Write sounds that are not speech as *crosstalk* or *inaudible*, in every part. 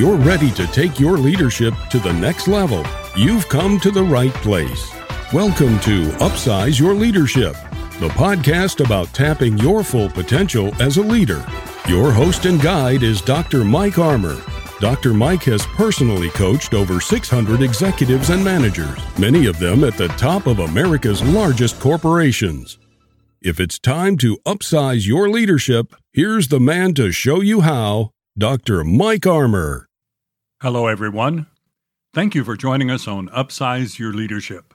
you're ready to take your leadership to the next level, you've come to the right place. Welcome to Upsize Your Leadership, the podcast about tapping your full potential as a leader. Your host and guide is Dr. Mike Armour. Dr. Mike has personally coached over 600 executives and managers, many of them at the top of America's largest corporations. If it's time to upsize your leadership, here's the man to show you how Dr. Mike Armour. Hello, everyone. Thank you for joining us on Upsize Your Leadership,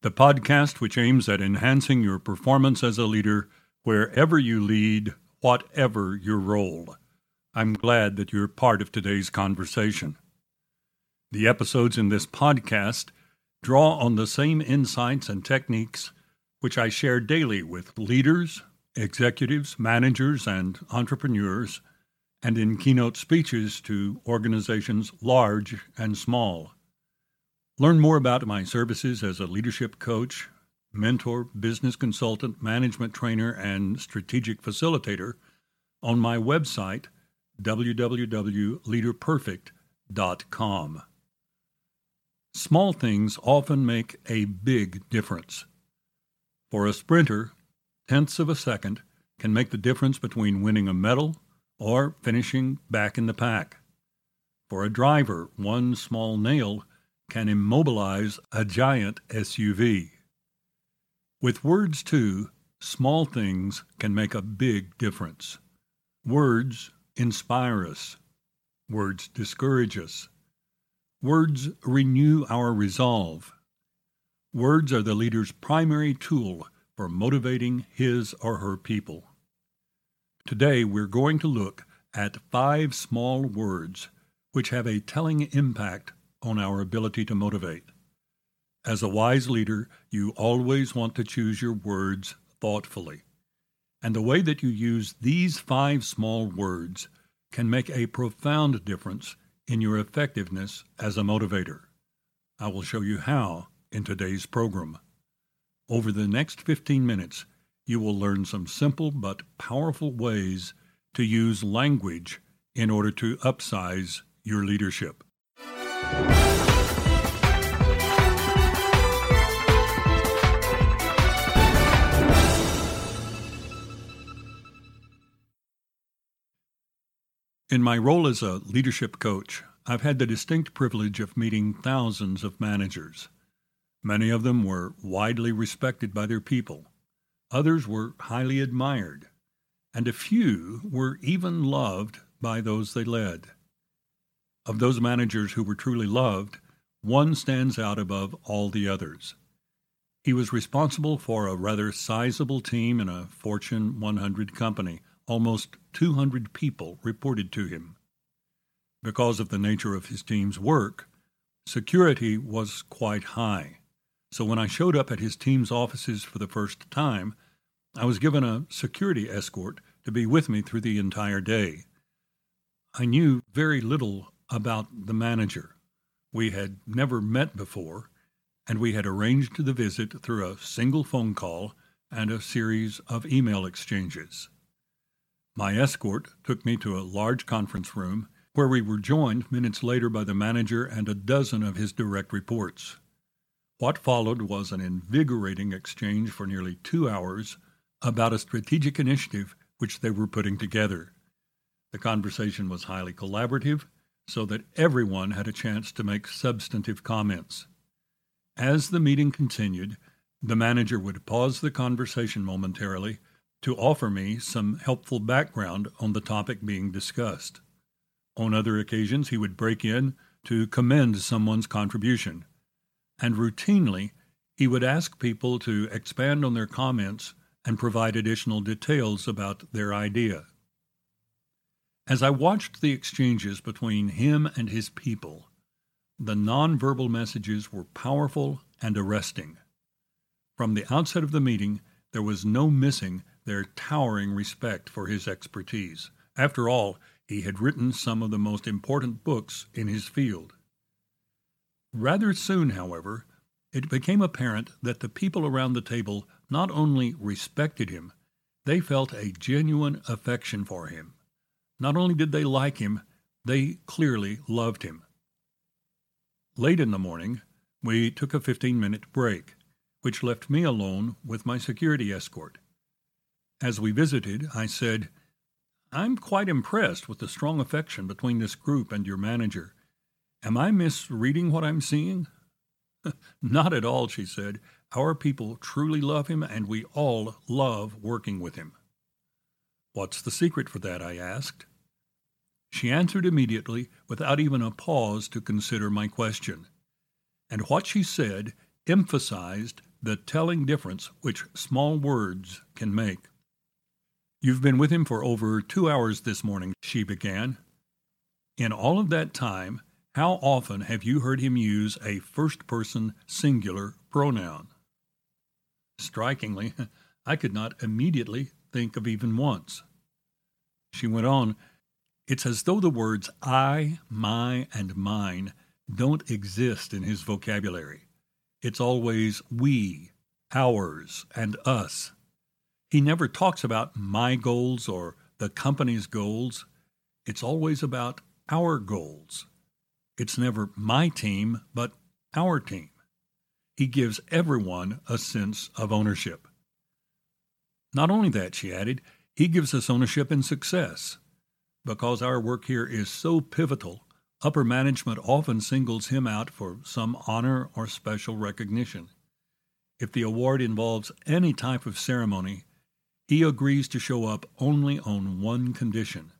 the podcast which aims at enhancing your performance as a leader wherever you lead, whatever your role. I'm glad that you're part of today's conversation. The episodes in this podcast draw on the same insights and techniques which I share daily with leaders, executives, managers, and entrepreneurs, and in keynote speeches to organizations large and small. Learn more about my services as a leadership coach, mentor, business consultant, management trainer, and strategic facilitator on my website www.leaderperfect.com. Small things often make a big difference. For a sprinter, tenths of a second can make the difference between winning a medal or finishing back in the pack. For a driver, one small nail can immobilize a giant SUV. With words, too, small things can make a big difference. Words inspire us. Words discourage us. Words renew our resolve. Words are the leader's primary tool for motivating his or her people. Today, we're going to look at five small words which have a telling impact on our ability to motivate. As a wise leader, you always want to choose your words thoughtfully. And the way that you use these five small words can make a profound difference in your effectiveness as a motivator. I will show you how in today's program. Over the next 15 minutes, you will learn some simple but powerful ways to use language in order to upsize your leadership. In my role as a leadership coach, I've had the distinct privilege of meeting thousands of managers. Many of them were widely respected by their people. Others were highly admired, and a few were even loved by those they led. Of those managers who were truly loved, one stands out above all the others. He was responsible for a rather sizable team in a Fortune 100 company almost 200 people reported to him. Because of the nature of his team's work, security was quite high. So when I showed up at his team's offices for the first time, I was given a security escort to be with me through the entire day. I knew very little about the manager. We had never met before, and we had arranged the visit through a single phone call and a series of email exchanges. My escort took me to a large conference room where we were joined minutes later by the manager and a dozen of his direct reports. What followed was an invigorating exchange for nearly two hours about a strategic initiative which they were putting together. The conversation was highly collaborative, so that everyone had a chance to make substantive comments. As the meeting continued, the manager would pause the conversation momentarily to offer me some helpful background on the topic being discussed. On other occasions, he would break in to commend someone's contribution. And routinely, he would ask people to expand on their comments and provide additional details about their idea. As I watched the exchanges between him and his people, the nonverbal messages were powerful and arresting. From the outset of the meeting, there was no missing their towering respect for his expertise. After all, he had written some of the most important books in his field. Rather soon, however, it became apparent that the people around the table not only respected him, they felt a genuine affection for him. Not only did they like him, They clearly loved him. Late in the morning, we took a 15 minute break, which left me alone with my security escort. As we visited, I said, I'm quite impressed with the strong affection between this group and your manager. Am I misreading what I'm seeing? *laughs* Not at all, she said. Our people truly love him, and we all love working with him. What's the secret for that? I asked. She answered immediately, without even a pause to consider my question. And what she said emphasized the telling difference which small words can make. You've been with him for over two hours this morning, she began. In all of that time, how often have you heard him use a first person singular pronoun? Strikingly, *laughs* I could not immediately think of even once. She went on, It's as though the words I, my, and mine don't exist in his vocabulary. It's always we, ours, and us. He never talks about my goals or the company's goals. It's always about our goals. It's never my team, but our team. He gives everyone a sense of ownership. Not only that, she added, he gives us ownership in success. Because our work here is so pivotal, upper management often singles him out for some honor or special recognition. If the award involves any type of ceremony, he agrees to show up only on one condition.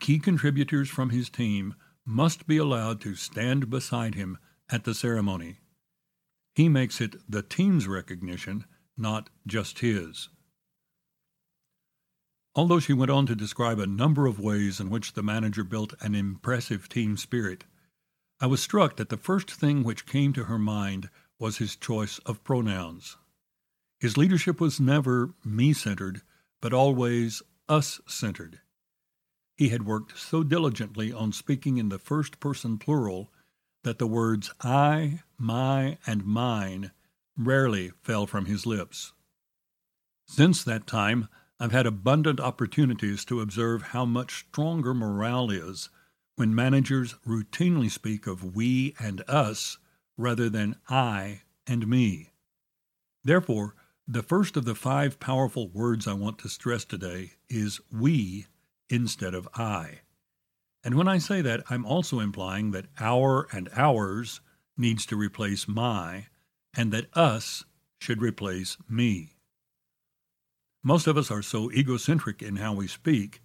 Key contributors from his team must be allowed to stand beside him at the ceremony. He makes it the team's recognition, not just his. Although she went on to describe a number of ways in which the manager built an impressive team spirit, I was struck that the first thing which came to her mind was his choice of pronouns. His leadership was never me centered, but always us centered. He had worked so diligently on speaking in the first person plural that the words I, my, and mine rarely fell from his lips. Since that time, I've had abundant opportunities to observe how much stronger morale is when managers routinely speak of we and us rather than I and me. Therefore, the first of the five powerful words I want to stress today is we instead of I. And when I say that, I'm also implying that our and ours needs to replace my, and that us should replace me. Most of us are so egocentric in how we speak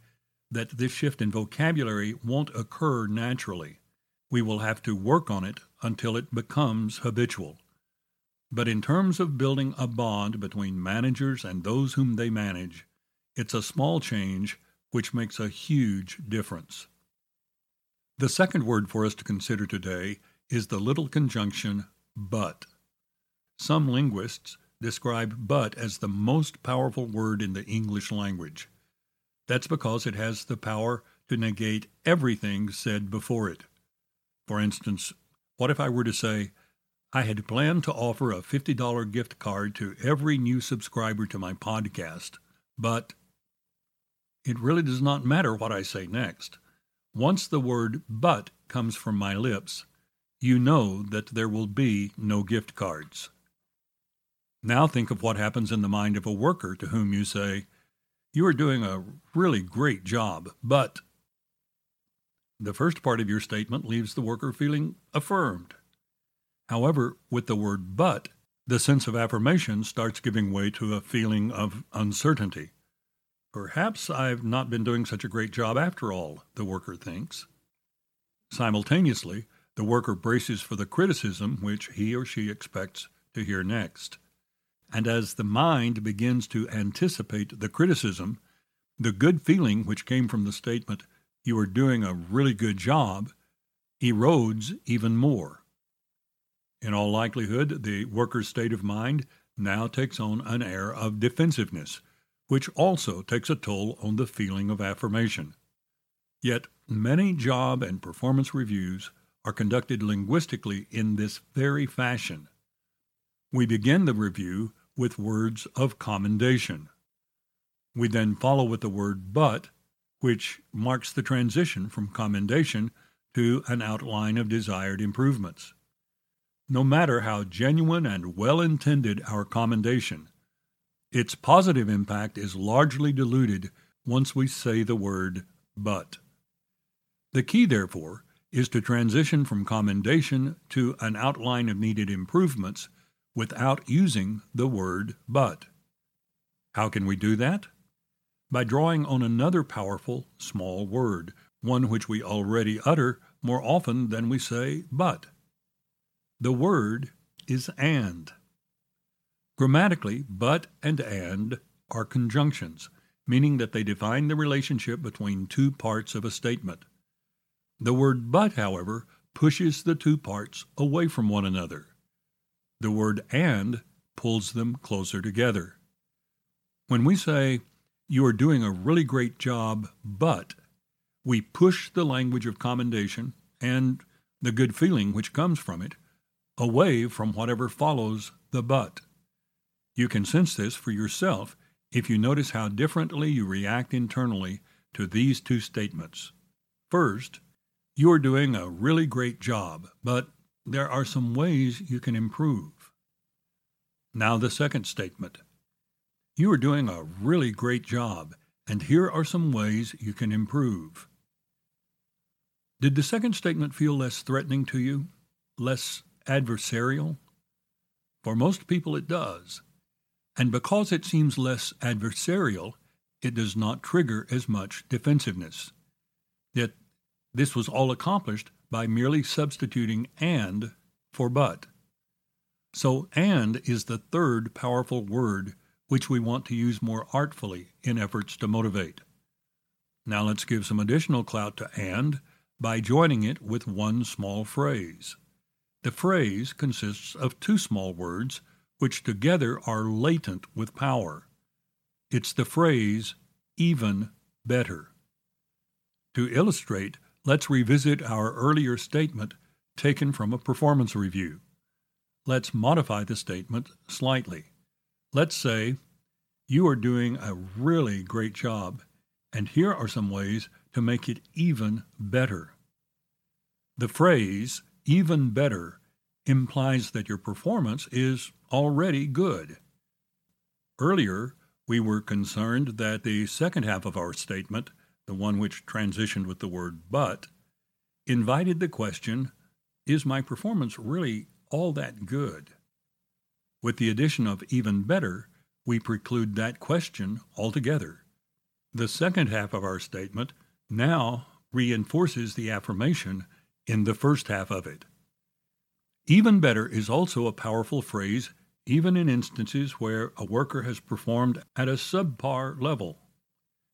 that this shift in vocabulary won't occur naturally. We will have to work on it until it becomes habitual. But in terms of building a bond between managers and those whom they manage, it's a small change which makes a huge difference. The second word for us to consider today is the little conjunction but. Some linguists describe but as the most powerful word in the English language. That's because it has the power to negate everything said before it. For instance, what if I were to say, I had planned to offer a $50 gift card to every new subscriber to my podcast, but it really does not matter what I say next. Once the word but comes from my lips, you know that there will be no gift cards. Now think of what happens in the mind of a worker to whom you say, You are doing a really great job, but. The first part of your statement leaves the worker feeling affirmed. However, with the word but, the sense of affirmation starts giving way to a feeling of uncertainty. Perhaps I've not been doing such a great job after all, the worker thinks. Simultaneously, the worker braces for the criticism which he or she expects to hear next. And as the mind begins to anticipate the criticism, the good feeling which came from the statement, you are doing a really good job, erodes even more. In all likelihood, the worker's state of mind now takes on an air of defensiveness, which also takes a toll on the feeling of affirmation. Yet, many job and performance reviews are conducted linguistically in this very fashion. We begin the review with words of commendation. We then follow with the word but which marks the transition from commendation to an outline of desired improvements. No matter how genuine and well intended our commendation, its positive impact is largely diluted once we say the word but. The key, therefore, is to transition from commendation to an outline of needed improvements without using the word but. How can we do that? By drawing on another powerful small word, one which we already utter more often than we say but. The word is and. Grammatically, but and and are conjunctions, meaning that they define the relationship between two parts of a statement. The word but, however, pushes the two parts away from one another. The word and pulls them closer together. When we say, You are doing a really great job, but, we push the language of commendation and the good feeling which comes from it away from whatever follows the but. You can sense this for yourself if you notice how differently you react internally to these two statements. First, you are doing a really great job, but there are some ways you can improve. Now, the second statement. You are doing a really great job, and here are some ways you can improve. Did the second statement feel less threatening to you? Less adversarial? For most people, it does. And because it seems less adversarial, it does not trigger as much defensiveness. Yet this was all accomplished by merely substituting and for but. So, and is the third powerful word which we want to use more artfully in efforts to motivate. Now let's give some additional clout to and by joining it with one small phrase. The phrase consists of two small words which together are latent with power. It's the phrase even better. To illustrate, Let's revisit our earlier statement taken from a performance review. Let's modify the statement slightly. Let's say, You are doing a really great job, and here are some ways to make it even better. The phrase, even better, implies that your performance is already good. Earlier, we were concerned that the second half of our statement the one which transitioned with the word but, invited the question Is my performance really all that good? With the addition of even better, we preclude that question altogether. The second half of our statement now reinforces the affirmation in the first half of it. Even better is also a powerful phrase, even in instances where a worker has performed at a subpar level.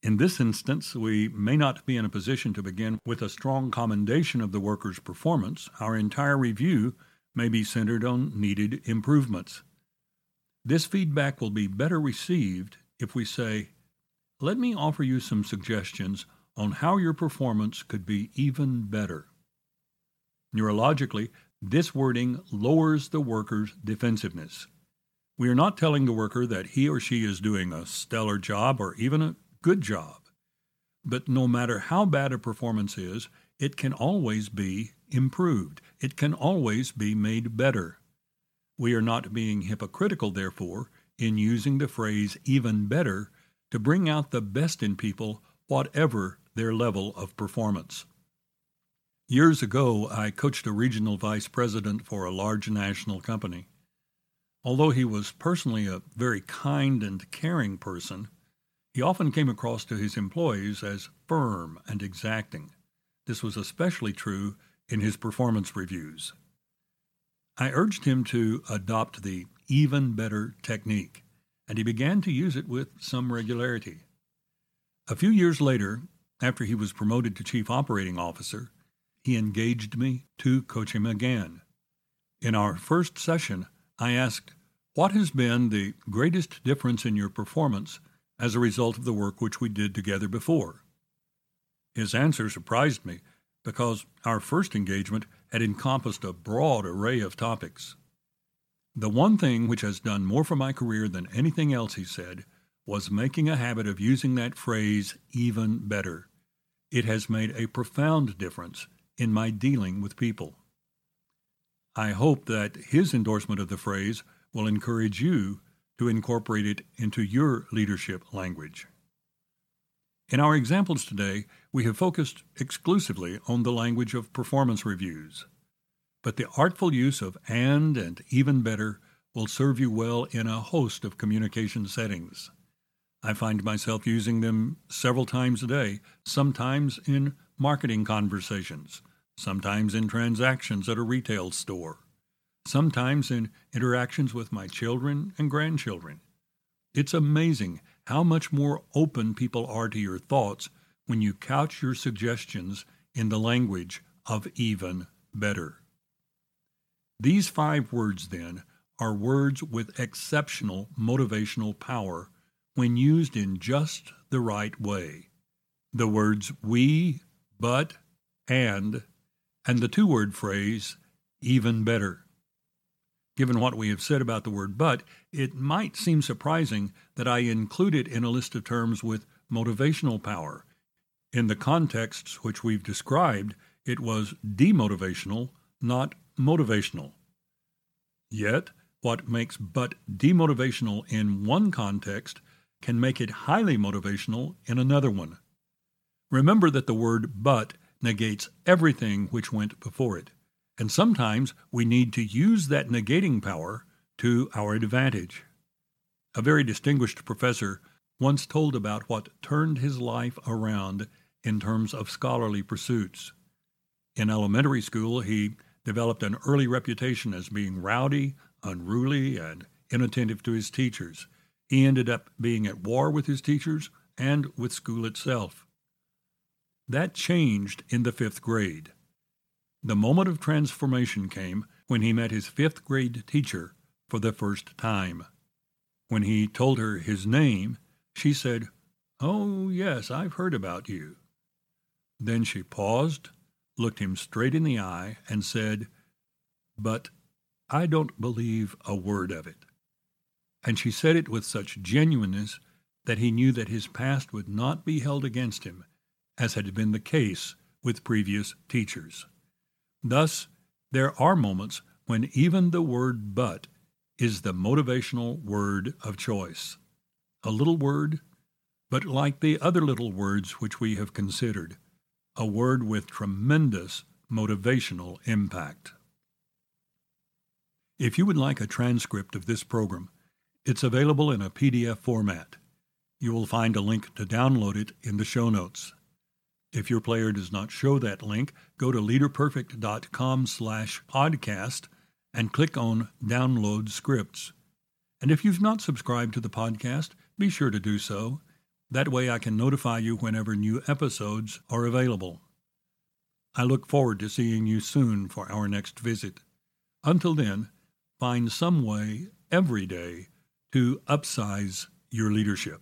In this instance, we may not be in a position to begin with a strong commendation of the worker's performance. Our entire review may be centered on needed improvements. This feedback will be better received if we say, Let me offer you some suggestions on how your performance could be even better. Neurologically, this wording lowers the worker's defensiveness. We are not telling the worker that he or she is doing a stellar job or even a good job. But no matter how bad a performance is, it can always be improved. It can always be made better. We are not being hypocritical, therefore, in using the phrase even better to bring out the best in people, whatever their level of performance. Years ago, I coached a regional vice president for a large national company. Although he was personally a very kind and caring person, he often came across to his employees as firm and exacting. This was especially true in his performance reviews. I urged him to adopt the even better technique, and he began to use it with some regularity. A few years later, after he was promoted to Chief Operating Officer, he engaged me to coach him again. In our first session, I asked, What has been the greatest difference in your performance as a result of the work which we did together before. His answer surprised me because our first engagement had encompassed a broad array of topics. The one thing which has done more for my career than anything else, he said, was making a habit of using that phrase even better. it has made a profound difference in my dealing with people. I hope that his endorsement of the phrase will encourage you to incorporate it into your leadership language. In our examples today, we have focused exclusively on the language of performance reviews. But the artful use of and and even better will serve you well in a host of communication settings. I find myself using them several times a day, sometimes in marketing conversations, sometimes in transactions at a retail store, sometimes in interactions with my children and grandchildren. It's amazing how much more open people are to your thoughts when you couch your suggestions in the language of even better. These five words, then, are words with exceptional motivational power when used in just the right way. The words we, but, and, and the two word phrase, even better. Given what we have said about the word but, it might seem surprising that I include it in a list of terms with motivational power. In the contexts which we've described, it was demotivational, not motivational. Yet, what makes but demotivational in one context can make it highly motivational in another one. Remember that the word but negates everything which went before it. And sometimes we need to use that negating power to our advantage. A very distinguished professor once told about what turned his life around in terms of scholarly pursuits. In elementary school, he developed an early reputation as being rowdy, unruly, and inattentive to his teachers. He ended up being at war with his teachers and with school itself. That changed in the fifth grade. The moment of transformation came when he met his fifth grade teacher for the first time. When he told her his name, she said, Oh, yes, I've heard about you. Then she paused, looked him straight in the eye, and said, But I don't believe a word of it. And she said it with such genuineness that he knew that his past would not be held against him, as had been the case with previous teachers. Thus, there are moments when even the word but is the motivational word of choice. A little word, but like the other little words which we have considered, a word with tremendous motivational impact. If you would like a transcript of this program, it's available in a PDF format. You will find a link to download it in the show notes. If your player does not show that link, go to leaderperfect.com slash podcast and click on Download Scripts. And if you've not subscribed to the podcast, be sure to do so. That way I can notify you whenever new episodes are available. I look forward to seeing you soon for our next visit. Until then, find some way every day to upsize your leadership.